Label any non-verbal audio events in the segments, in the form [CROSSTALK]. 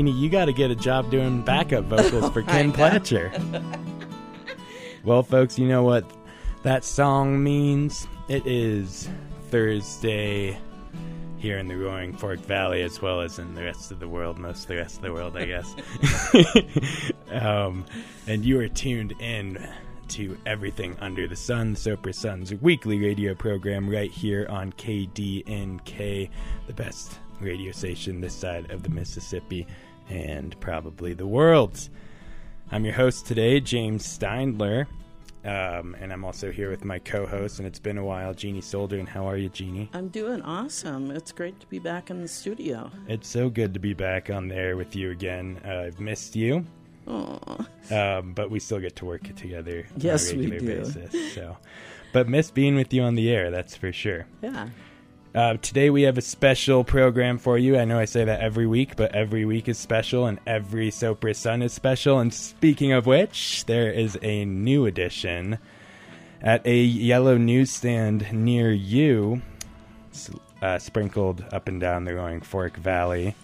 Jeannie, you got to get a job doing backup vocals for [LAUGHS] Ken know. Platcher. well, folks, you know what that song means? It is Thursday here in the Roaring Fork Valley, as well as in the rest of the world, most of the rest of the world, I guess. [LAUGHS] um, and you are tuned in to Everything Under the Sun, Sopris Sun's weekly radio program right here on KDNK, the best radio station this side of the Mississippi and probably the world. I'm your host today, James Steindler. Um, and I'm also here with my co-host, and it's been a while, Jeannie Solder. And how are you, Jeannie? I'm doing awesome. It's great to be back in the studio. It's so good to be back on there with you again. Uh, I've missed you, um, but we still get to work together Yes, on a we do. basis. So, but miss being with you on the air, that's for sure. Yeah. Uh, today we have a special program for you. I know I say that every week, but every week is special, and every Sopris Sun is special. And speaking of which, there is a new edition at a yellow newsstand near you, uh, sprinkled up and down the Roaring Fork Valley.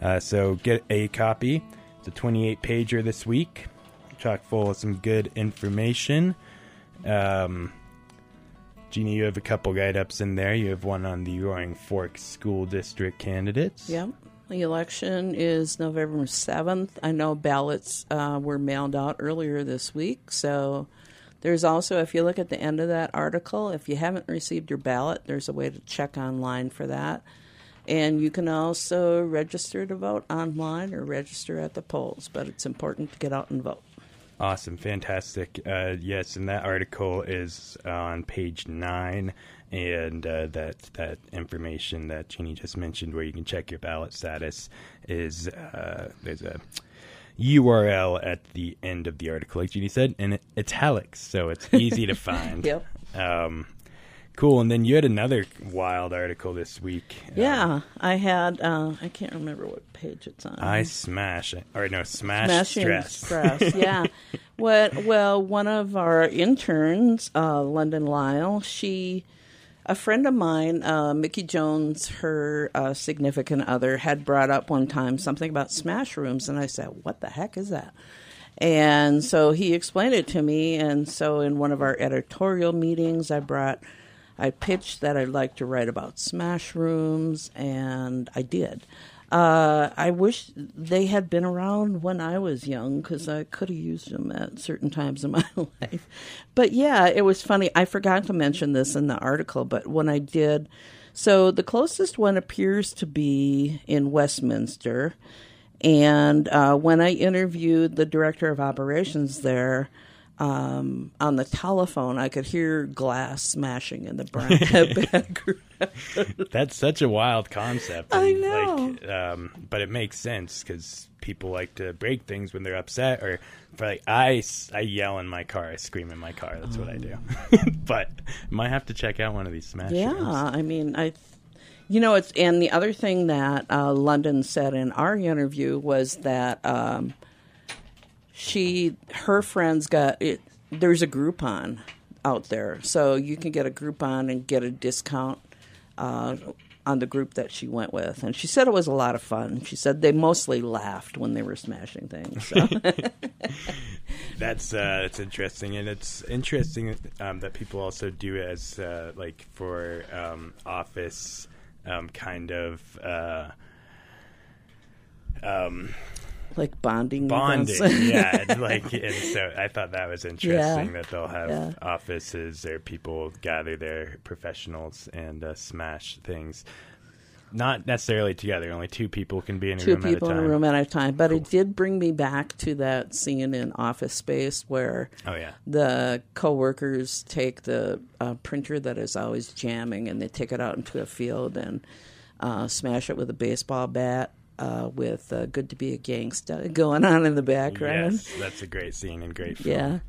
Uh, so get a copy. It's a 28 pager this week, chock full of some good information. Um, Jeannie, you have a couple write ups in there. You have one on the Roaring Fork School District candidates. Yep. The election is November 7th. I know ballots uh, were mailed out earlier this week. So there's also, if you look at the end of that article, if you haven't received your ballot, there's a way to check online for that. And you can also register to vote online or register at the polls, but it's important to get out and vote. Awesome, fantastic. Uh, yes, and that article is on page nine, and uh, that that information that Jeannie just mentioned, where you can check your ballot status, is uh, there's a URL at the end of the article, like Jeannie said, in italics, so it's easy to [LAUGHS] find. Yep. Um, cool. And then you had another wild article this week. Uh, Yeah, I had, uh, I can't remember what page it's on. I smash it. or no smash Smashing stress. Express, [LAUGHS] yeah. what? Well, one of our interns, uh, London Lyle, she, a friend of mine, uh, Mickey Jones, her uh, significant other, had brought up one time something about smash rooms, and I said, "What the heck is that?" And so he explained it to me, and so in one of our editorial meetings, I brought. I pitched that I'd like to write about smash rooms, and I did. Uh, I wish they had been around when I was young because I could have used them at certain times in [LAUGHS] my life. But yeah, it was funny. I forgot to mention this in the article, but when I did, so the closest one appears to be in Westminster. And uh, when I interviewed the director of operations there, um, on the telephone, I could hear glass smashing in the [LAUGHS] [LAUGHS] background. That's such a wild concept. I know. Like, um, but it makes sense because people like to break things when they're upset, or for like I, I yell in my car, I scream in my car. That's what I do. [LAUGHS] but might have to check out one of these smash. Yeah. I mean, I, you know, it's and the other thing that uh, London said in our interview was that um, she, her friends got it. There's a Groupon out there, so you can get a Groupon and get a discount. Uh, on the group that she went with, and she said it was a lot of fun. She said they mostly laughed when they were smashing things. So. [LAUGHS] [LAUGHS] That's uh, that's interesting, and it's interesting um, that people also do it as uh, like for um, office um, kind of. Uh, um, like bonding, bonding. yeah, [LAUGHS] and like and so I thought that was interesting Yeah. that they'll have Yeah. offices or people gather their professionals and uh, smash things. Not necessarily together. Only two people can be in a two room people at a time. in a room at a time. But it did bring me back to that scene in Office Space where Oh yeah, the coworkers take the uh, printer that is always jamming and they take it out into a field and uh, smash it with a baseball bat. Uh, with uh, "Good to Be a Gangsta" going on in the background, yes, that's a great scene and great film.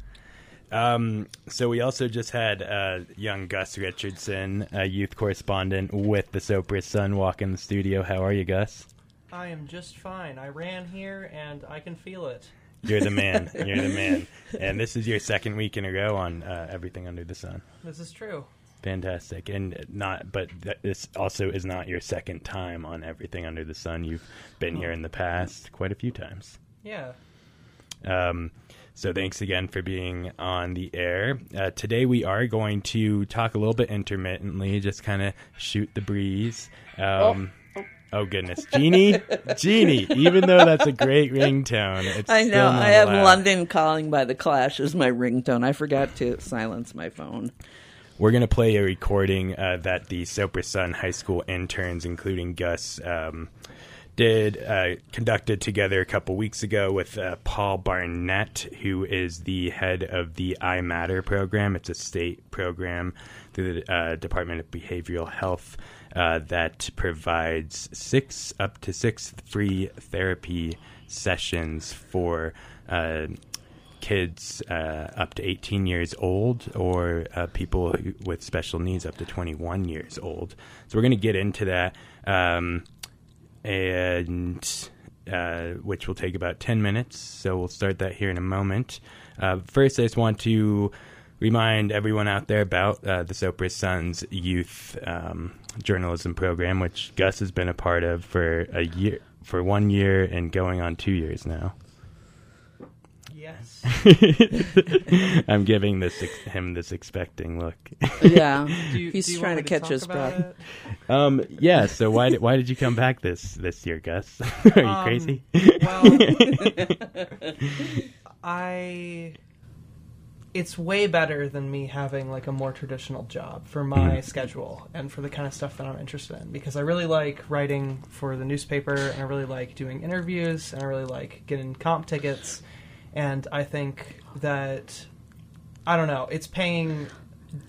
yeah, Um, so we also just had uh, young Gus Richardson, a youth correspondent with the Sopris Sun, walk in the studio. How are you, Gus? I am just fine. I ran here and I can feel it. You're the man. [LAUGHS] You're the man. And this is your second week in a row on uh, Everything Under the Sun. This is true. Fantastic, and not, but th- this also is not your second time on Everything Under the Sun. You've been here in the past quite a few times. Yeah. Um, so thanks again for being on the air. Uh, today we are going to talk a little bit intermittently, just kind of shoot the breeze. Um, oh. goodness, Jeannie, [LAUGHS] Jeannie! Even though that's a great ringtone, it's I still know. I have allowed. London Calling by the Clash as my ringtone. I forgot to silence my phone. We're going to play a recording uh, that the Sopris Sun High School interns, including Gus, um, did uh, conducted together a couple weeks ago with uh, Paul Barnett, who is the head of the I Matter program. It's a state program through the uh, Department of Behavioral Health uh, that provides six up to six free therapy sessions for uh, kids uh, up to 18 years old or uh, people who, with special needs up to 21 years old. So we're going to get into that, um, and uh, which will take about 10 minutes. So we'll start that here in a moment. Uh, first, I just want to remind everyone out there about uh, the Sopris Sun's Youth um, Journalism Program, which Gus has been a part of for a year, for one year, and going on two years now. Yes. [LAUGHS] I'm giving this ex- him this expecting look. Yeah, [LAUGHS] you- he's trying want to catch talk his breath. Um, yeah. So why did why did you come back this this year, Gus? [LAUGHS] Are you Um, crazy? Well, I. It's way better than me having like a more traditional job for my Mhm. schedule and for the kind of stuff that I'm interested in because I really like writing for the newspaper and I really like doing interviews and I really like getting comp tickets and I think that I don't know, it's paying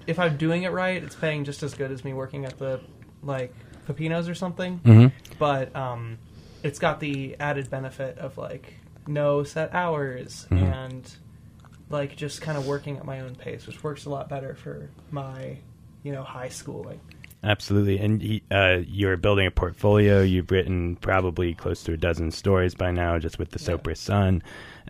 if I'm doing it right, it's paying just as good as me working at the like Pepinos or something hmm but um, it's got the added benefit of like no set hours Mhm. and like just kind of working at my own pace, which works a lot better for my you know high schooling. Absolutely. And he, uh, you're building a portfolio. You've written probably close to a dozen stories by now, just with the Yeah. Sopris Sun.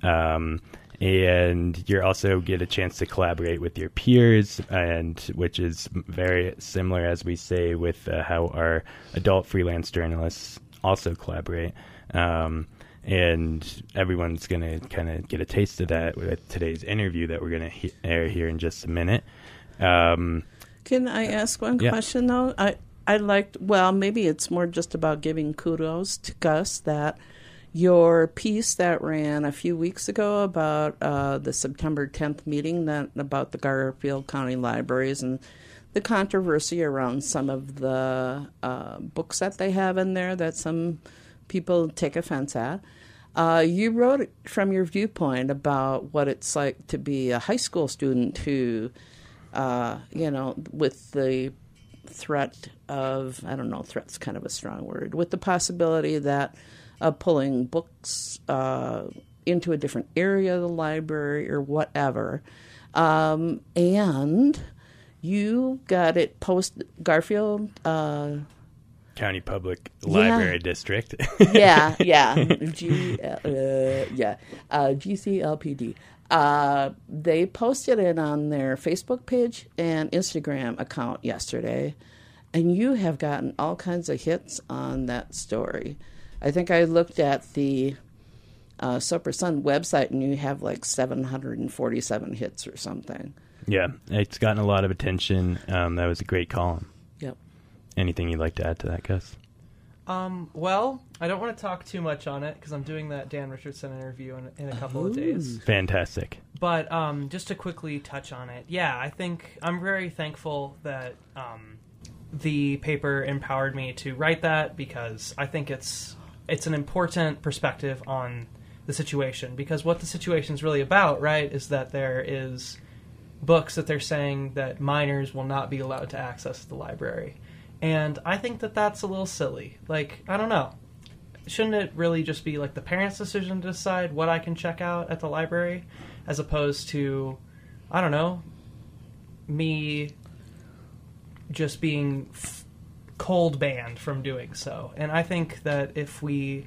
Um, and you're also get a chance to collaborate with your peers, and which is very similar, as we say, with uh, how our adult freelance journalists also collaborate. Um, and everyone's going to kind of get a taste of that with today's interview that we're going to he- air here in just a minute. Um, Can I ask one Yeah. question though? I I liked well, maybe it's more just about giving kudos to Gus that your piece that ran a few weeks ago about uh, the September 10th meeting that about the Garfield County libraries and the controversy around some of the uh, books that they have in there that some people take offense at. Uh, you wrote from your viewpoint about what it's like to be a high school student who, uh, you know, with the threat of, I don't know, threat's kind of a strong word, with the possibility that of pulling books uh, into a different area of the library or whatever. Um, and you got it post Garfield. Uh, County Public Yeah. Library District. yeah, [LAUGHS] yeah, G, uh, yeah, uh, GCPLD. Uh, they posted it on their Facebook page and Instagram account yesterday, and you have gotten all kinds of hits on that story. I think I looked at the uh, Sopris Sun website, and you have like 747 hits or something. yeah, it's gotten a lot of attention. Um, that was a great column. Yep. Anything you'd like to add to that, Gus? Um, well, I don't want to talk too much on it because I'm doing that Dan Richardson interview in, in a couple of days. Fantastic. But um, just to quickly touch on it, yeah, I think I'm very thankful that um, the paper empowered me to write that because I think it's it's an important perspective on the situation because what the situation is really about, right, is that there is books that they're saying that minors will not be allowed to access the library. And I think that that's a little silly. Like, I don't know. Shouldn't it really just be like the parents' decision to decide what I can check out at the library as opposed to, I don't know, me just being f- cold banned from doing so? And I think that if we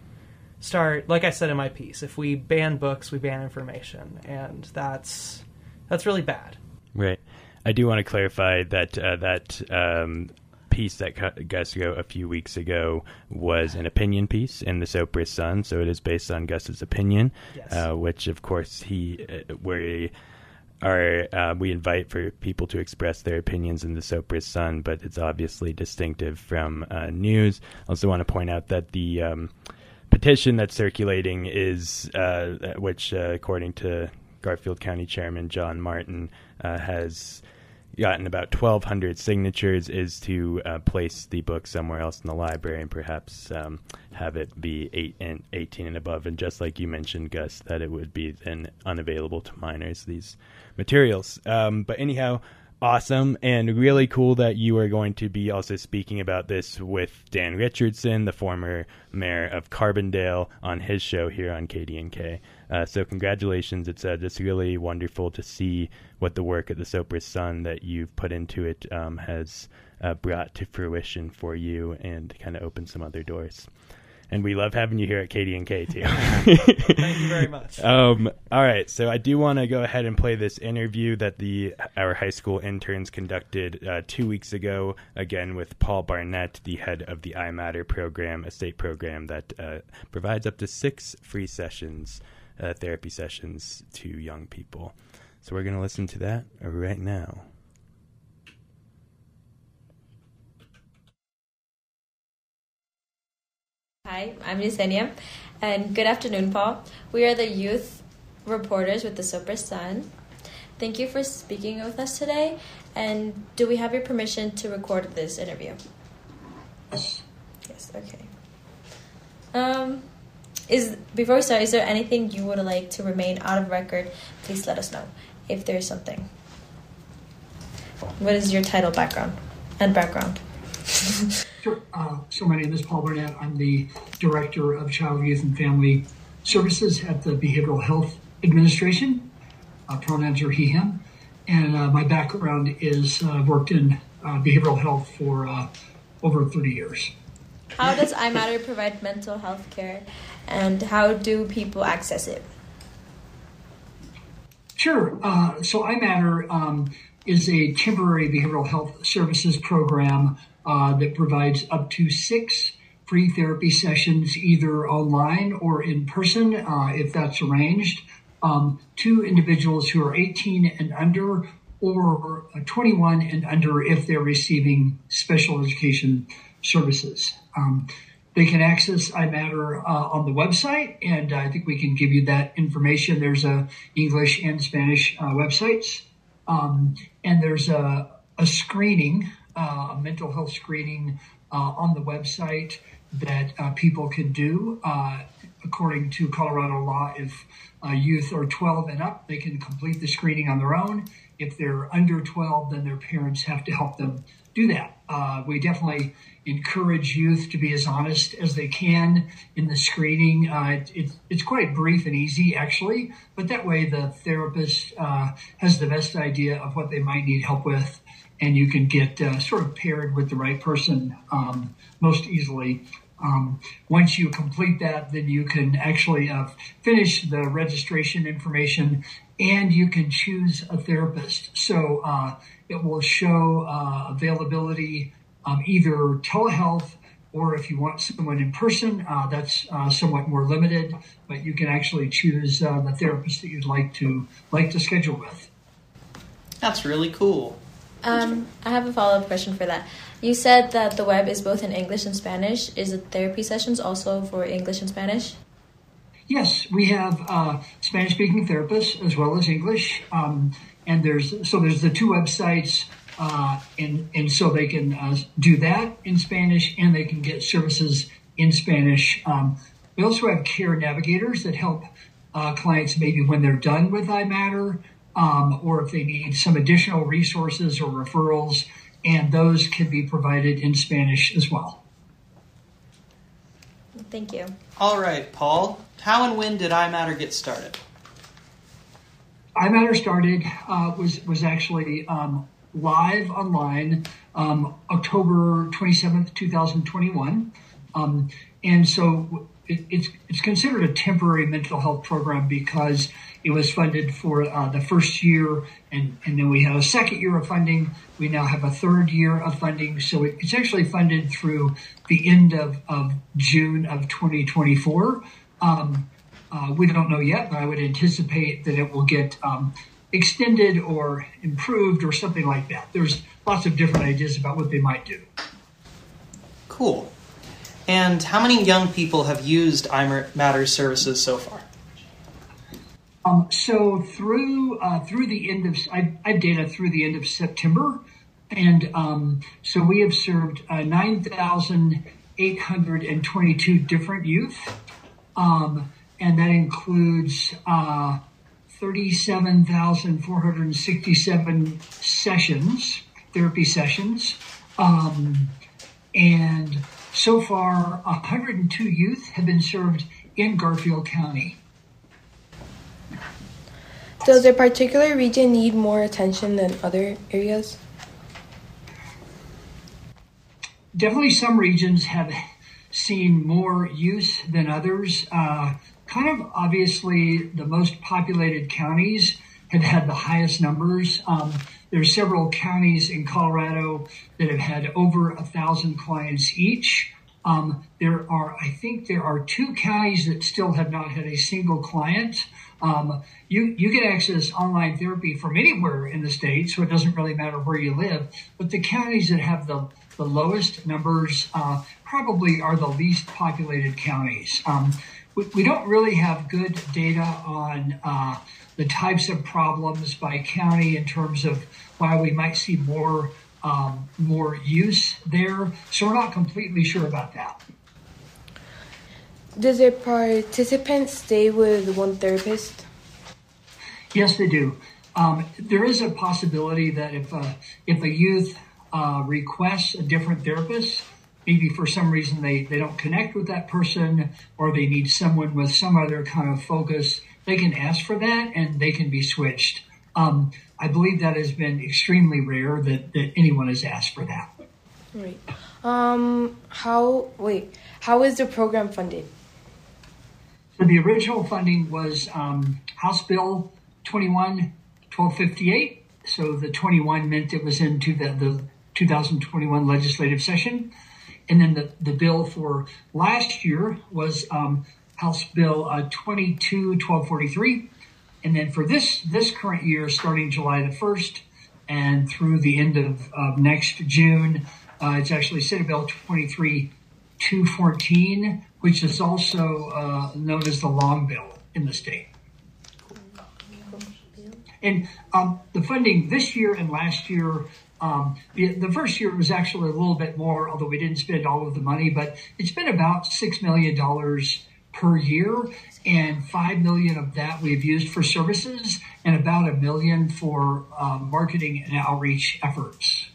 start, like I said in my piece, if we ban books, we ban information. And that's, that's really bad. Right. I do want to clarify that uh, that um, piece that Gus wrote a few weeks ago was an opinion piece in the Sopris Sun, so it is based on Gus's opinion, yes. uh, which of course he uh, where are uh, we invite for people to express their opinions in the Sopris Sun, but it's obviously distinctive from uh, news. I also want to point out that the um, petition that's circulating is, uh, which uh, according to Garfield County Chairman John Martin uh, has gotten about 1,200 signatures, is to uh, place the book somewhere else in the library and perhaps um, have it be eight and 18 and above. And just like you mentioned, Gus, that it would be then unavailable to minors. These materials. Um, but anyhow, awesome and really cool that you are going to be also speaking about this with Dan Richardson, the former mayor of Carbondale, on his show here on KDNK. Uh, so congratulations! It's uh, just really wonderful to see what the work at the Sopris Sun that you've put into it um, has uh, brought to fruition for you and kind of opened some other doors and we love having you here at KDNK too. [LAUGHS] Thank you very much. Um, all right, so I do want to go ahead and play this interview that the our high school interns conducted uh, two weeks ago, again with Paul Barnett, the head of the iMatter program, a state program that uh, provides up to six free sessions, uh, therapy sessions to young people. So we're going to listen to that right now. Hi, I'm Yesenia, and good afternoon, Paul. We are the youth reporters with the Sopris Sun. Thank you for speaking with us today. And do we have your permission to record this interview? Yes. Okay. Um, is before we start, is there anything you would like to remain out of record? Please let us know if there is something. What is your title, background, and background? [LAUGHS] Sure. Uh, so my name is Paul Barnett. I'm the Director of Child, Youth, and Family Services at the Behavioral Health Administration. Uh, pronouns are he, him. And uh, my background is uh, worked in uh, behavioral health for uh, over 30 years. How does iMatter provide mental health care and how do people access it? Sure. Uh, so iMatter um, is a temporary behavioral health services program uh, that provides up to six free therapy sessions, either online or in person, uh, if that's arranged, um, to individuals who are 18 and under or 21 and under if they're receiving special education services. Um, they can access iMatter uh, on the website, and I think we can give you that information. There's a English and Spanish uh, websites, um, and there's a, a screening uh, a mental health screening uh, on the website that uh, people can do. According to Colorado law, if youth are 12 and up, they can complete the screening on their own. If they're under 12, then their parents have to help them do that. Uh, we definitely encourage youth to be as honest as they can in the screening. Uh, it, it, it's quite brief and easy, actually, but that way the therapist uh, has the best idea of what they might need help with and you can get uh, sort of paired with the right person um, most easily. Um, once you complete that, then you can actually uh, finish the registration information and you can choose a therapist. So uh, it will show uh, availability, um, either telehealth or if you want someone in person, uh, that's uh, somewhat more limited, but you can actually choose uh, the therapist that you'd like to like to schedule with. That's really cool. Um, I have a follow up question for that. You said that the web is both in English and Spanish. Is it therapy sessions also for English and Spanish? Yes, we have uh, Spanish speaking therapists as well as English. Um, and there's so there's the two websites, uh, and and so they can uh, do that in Spanish and they can get services in Spanish. Um, we also have care navigators that help uh, clients maybe when they're done with iMatter um, or if they need some additional resources or referrals, and those can be provided in Spanish as well. Thank you. All right, Paul. How and when did iMatter get started? iMatter started uh, was was actually um, live online um, October twenty seventh, two thousand twenty one, um, and so it, it's it's considered a temporary mental health program because it was funded for uh, the first year, and and then we had a second year of funding. We now have a third year of funding, so it, it's actually funded through the end of, of June of 2024. Um, uh, we don't know yet, but I would anticipate that it will get um, extended or improved or something like that. There's lots of different ideas about what they might do. Cool. And how many young people have used iMatters services so far? Um, so through uh, through the end of I, I have data through the end of September, and um, so we have served uh, nine thousand eight hundred and twenty two different youth, um, and that includes uh, thirty seven thousand four hundred sixty seven sessions, therapy sessions, um, and so far 102 youth have been served in Garfield County. Does a particular region need more attention than other areas? Definitely, some regions have seen more use than others. Uh, kind of obviously, the most populated counties have had the highest numbers. Um, there are several counties in Colorado that have had over a thousand clients each. Um, there are, I think, there are two counties that still have not had a single client. Um, you you can access online therapy from anywhere in the state, so it doesn't really matter where you live. But the counties that have the the lowest numbers uh, probably are the least populated counties. Um, we, we, don't really have good data on uh, the types of problems by county in terms of why we might see more um, more use there. So we're not completely sure about that. Does a participant stay with one therapist? Yes, they do. Um, there is a possibility that if a, if a youth uh, requests a different therapist, maybe for some reason they, they don't connect with that person or they need someone with some other kind of focus, they can ask for that and they can be switched. Um, I believe that has been extremely rare that, that anyone has asked for that. Right. Um, how, wait, how is the program funded? So the original funding was um, House Bill 21 1258. So the 21 meant it was into the, the 2021 legislative session. And then the, the bill for last year was um, House Bill uh, 22 1243. And then for this this current year, starting July the 1st and through the end of, of next June, uh, it's actually Senate Bill 23 214, which is also uh, known as the long bill in the state. And um, the funding this year and last year, um, the, the, first year was actually a little bit more, although we didn't spend all of the money, but it's been about $6 million per year. And 5 million of that we've used for services and about a million for um, marketing and outreach efforts.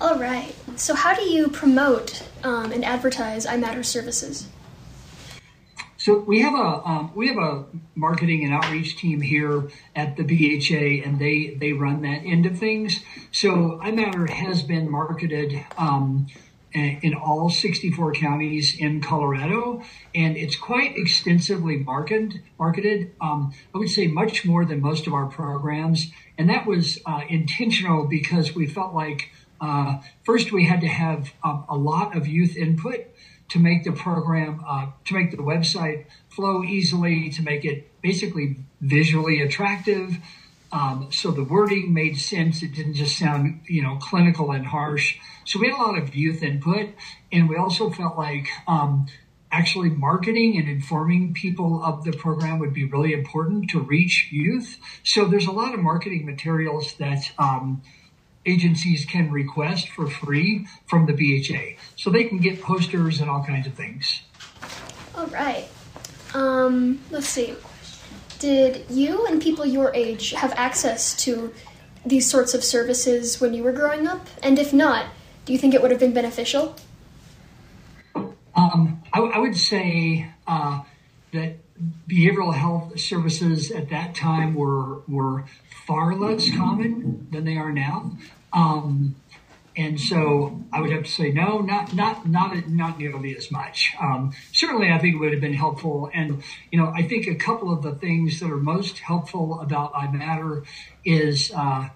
All right. So, how do you promote um, and advertise iMatter services? So we have a um, we have a marketing and outreach team here at the BHA, and they they run that end of things. So iMatter has been marketed um, in all 64 counties in Colorado, and it's quite extensively marketed. Marketed, um, I would say, much more than most of our programs, and that was uh, intentional because we felt like uh, first we had to have um, a lot of youth input to make the program, uh, to make the website flow easily, to make it basically visually attractive. Um, so the wording made sense. It didn't just sound, you know, clinical and harsh. So we had a lot of youth input, and we also felt like um, actually marketing and informing people of the program would be really important to reach youth. So there's a lot of marketing materials that um, agencies can request for free from the BHA. So they can get posters and all kinds of things. All right. Um, let's see. Did you and people your age have access to these sorts of services when you were growing up? And if not, do you think it would have been beneficial? Um, I, I, would say uh, that behavioral health services at that time were were far less common than they are now. Um, and so I would have to say no, not not not not nearly as much. Um, certainly, I think it would have been helpful, and you know, I think a couple of the things that are most helpful about iMatter is uh,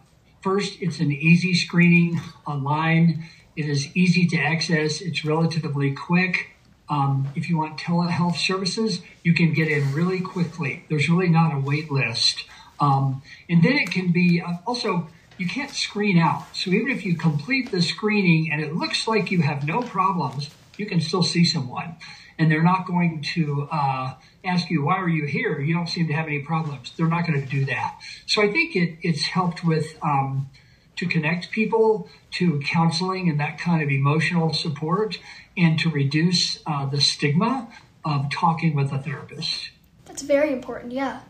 first, it's an easy screening online. It is easy to access. It's relatively quick. Um, if you want telehealth services, you can get in really quickly. There's really not a wait list. Um, and then it can be uh, also you can't screen out. So even if you complete the screening and it looks like you have no problems, you can still see someone. And they're not going to uh, ask you, why are you here? You don't seem to have any problems. They're not going to do that. So I think it, it's helped with um, to connect people to counseling and that kind of emotional support and to reduce uh, the stigma of talking with a therapist. That's very important, yeah.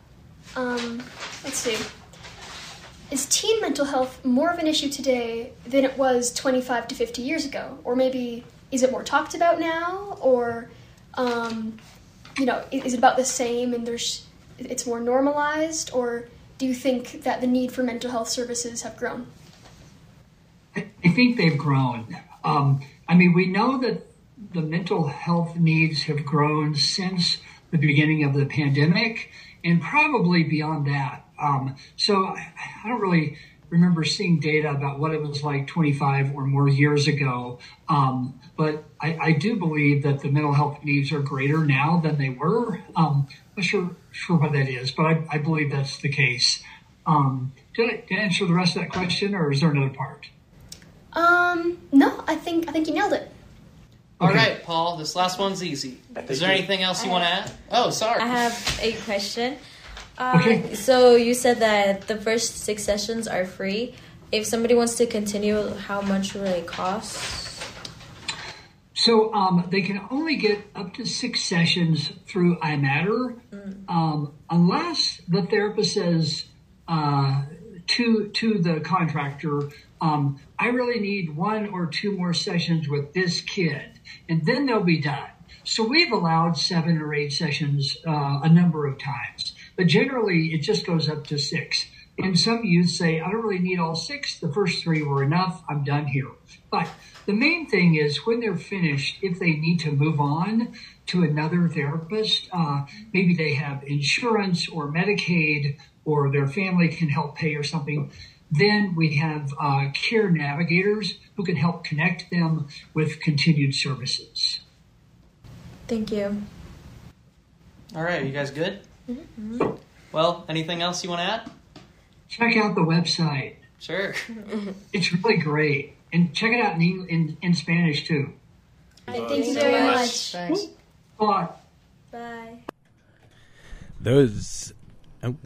Um, let's see. Is teen mental health more of an issue today than it was 25 to 50 years ago? Or maybe is it more talked about now? Or, um, you know, is it about the same and there's it's more normalized? Or do you think that the need for mental health services have grown? I think they've grown. Um, I mean, we know that the mental health needs have grown since the beginning of the pandemic and probably beyond that. Um, so I, I, don't really remember seeing data about what it was like 25 or more years ago. Um, but I, I, do believe that the mental health needs are greater now than they were. Um, I'm not sure, sure what that is, but I, I believe that's the case. Um, did I, did I answer the rest of that question or is there another part? Um, no, I think I think you nailed it. All okay. right, Paul. This last one's easy. Is there anything else you want to add? Oh, sorry. I have a question. Uh, okay. So you said that the first six sessions are free. If somebody wants to continue, how much will it cost? So um, they can only get up to six sessions through iMatter, mm. um, unless the therapist says uh, to to the contractor, um, "I really need one or two more sessions with this kid," and then they'll be done. So we've allowed seven or eight sessions uh, a number of times. But generally, it just goes up to six. And some youth say, I don't really need all six. The first three were enough. I'm done here. But the main thing is when they're finished, if they need to move on to another therapist, uh, maybe they have insurance or Medicaid or their family can help pay or something, then we have uh, care navigators who can help connect them with continued services. Thank you. All right, you guys good? Mm-hmm. Well, anything else you want to add? Check out the website. Sure. [LAUGHS] it's really great. And check it out in, in, in Spanish too. Thank, Thank you very much. much. Thanks. Bye. Bye. Those, oh,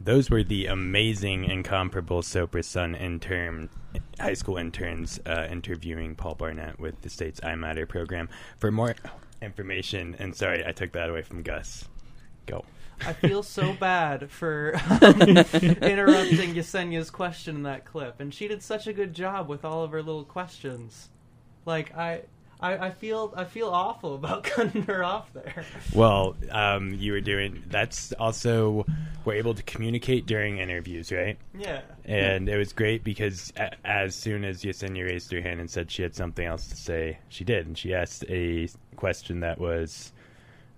those were the amazing, incomparable Sopris Sun intern, high school interns uh, interviewing Paul Barnett with the state's iMatter program. For more information, and sorry, I took that away from Gus. Go. I feel so [LAUGHS] bad for um, [LAUGHS] interrupting Yesenia's question in that clip, and she did such a good job with all of her little questions. Like I, I, I feel I feel awful about [LAUGHS] cutting her off there. Well, um, you were doing that's also we're able to communicate during interviews, right? Yeah. And it was great because a- as soon as Yesenia raised her hand and said she had something else to say, she did, and she asked a question that was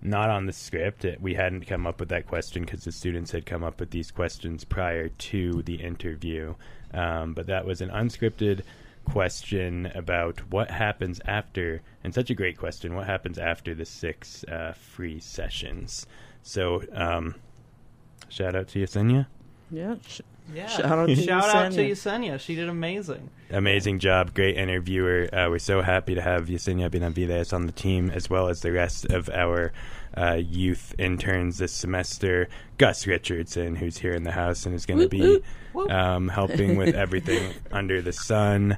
not on the script. We hadn't come up with that question because the students had come up with these questions prior to the interview. Um, but that was an unscripted question about what happens after, and such a great question, what happens after the six uh, free sessions. So, um, shout out to Yesenia. Yeah. Yeah. Shout out to Shout Yesenia. out to Yesenia. She did amazing. Amazing job. Great interviewer. Uh, we're so happy to have Yesenia Benavides on the team, as well as the rest of our uh, youth interns this semester. Gus Richardson, who's here in the house and is going to be um, helping with [LAUGHS] everything under the sun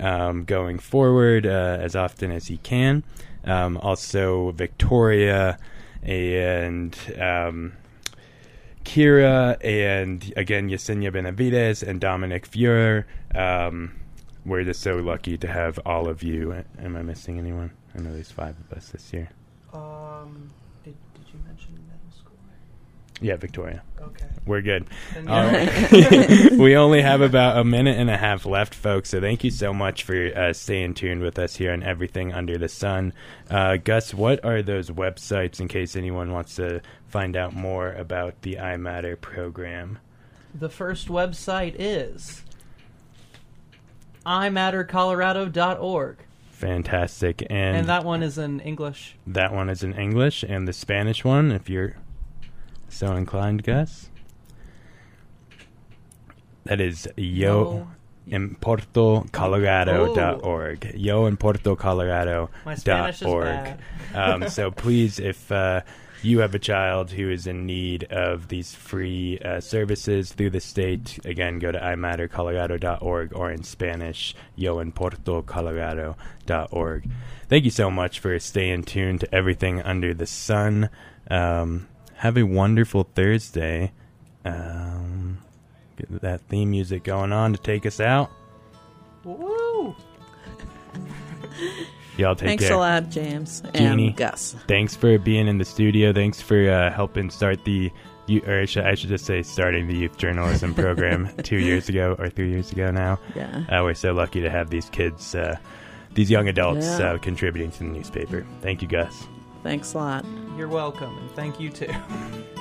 um, going forward uh, as often as he can. Um, also, Victoria and um, Kira and again Yesenia Benavides and Dominic Fuhrer. Um, we're just so lucky to have all of you. Am I missing anyone? I know there's five of us this year. Um, did, did you mention middle school? Yeah, Victoria. Okay. We're good. Right. [LAUGHS] [LAUGHS] we only have about a minute and a half left, folks. So thank you so much for uh, staying tuned with us here on Everything Under the Sun. Uh, Gus, what are those websites in case anyone wants to find out more about the iMatter program? The first website is imattercolorado.org. Fantastic. And, And that one is in English. that one is in English, and the Spanish one, if you're so inclined, Gus. That is yo in Porto Colorado.org. Yo in Porto Colorado My Spanish is org. um, so [LAUGHS] please, if uh, you have a child who is in need of these free uh, services through the state, again, go to imattercolorado.org or in Spanish, yoimportocolorado.org. Thank you so much for staying tuned to everything under the sun. Um, have a wonderful Thursday. Um, get that theme music going on to take us out. Woo! [LAUGHS] Y'all take Thanks care. a lot, James Jeannie. and Gus. Thanks for being in the studio. Thanks for uh, helping start the, or I should, I should just say, starting the youth journalism program [LAUGHS] two years ago or three years ago now. Yeah. Uh, we're so lucky to have these kids, uh, these young adults, Yeah. uh, contributing to the newspaper. Thank you, Gus. Thanks a lot. You're welcome, and thank you too. [LAUGHS]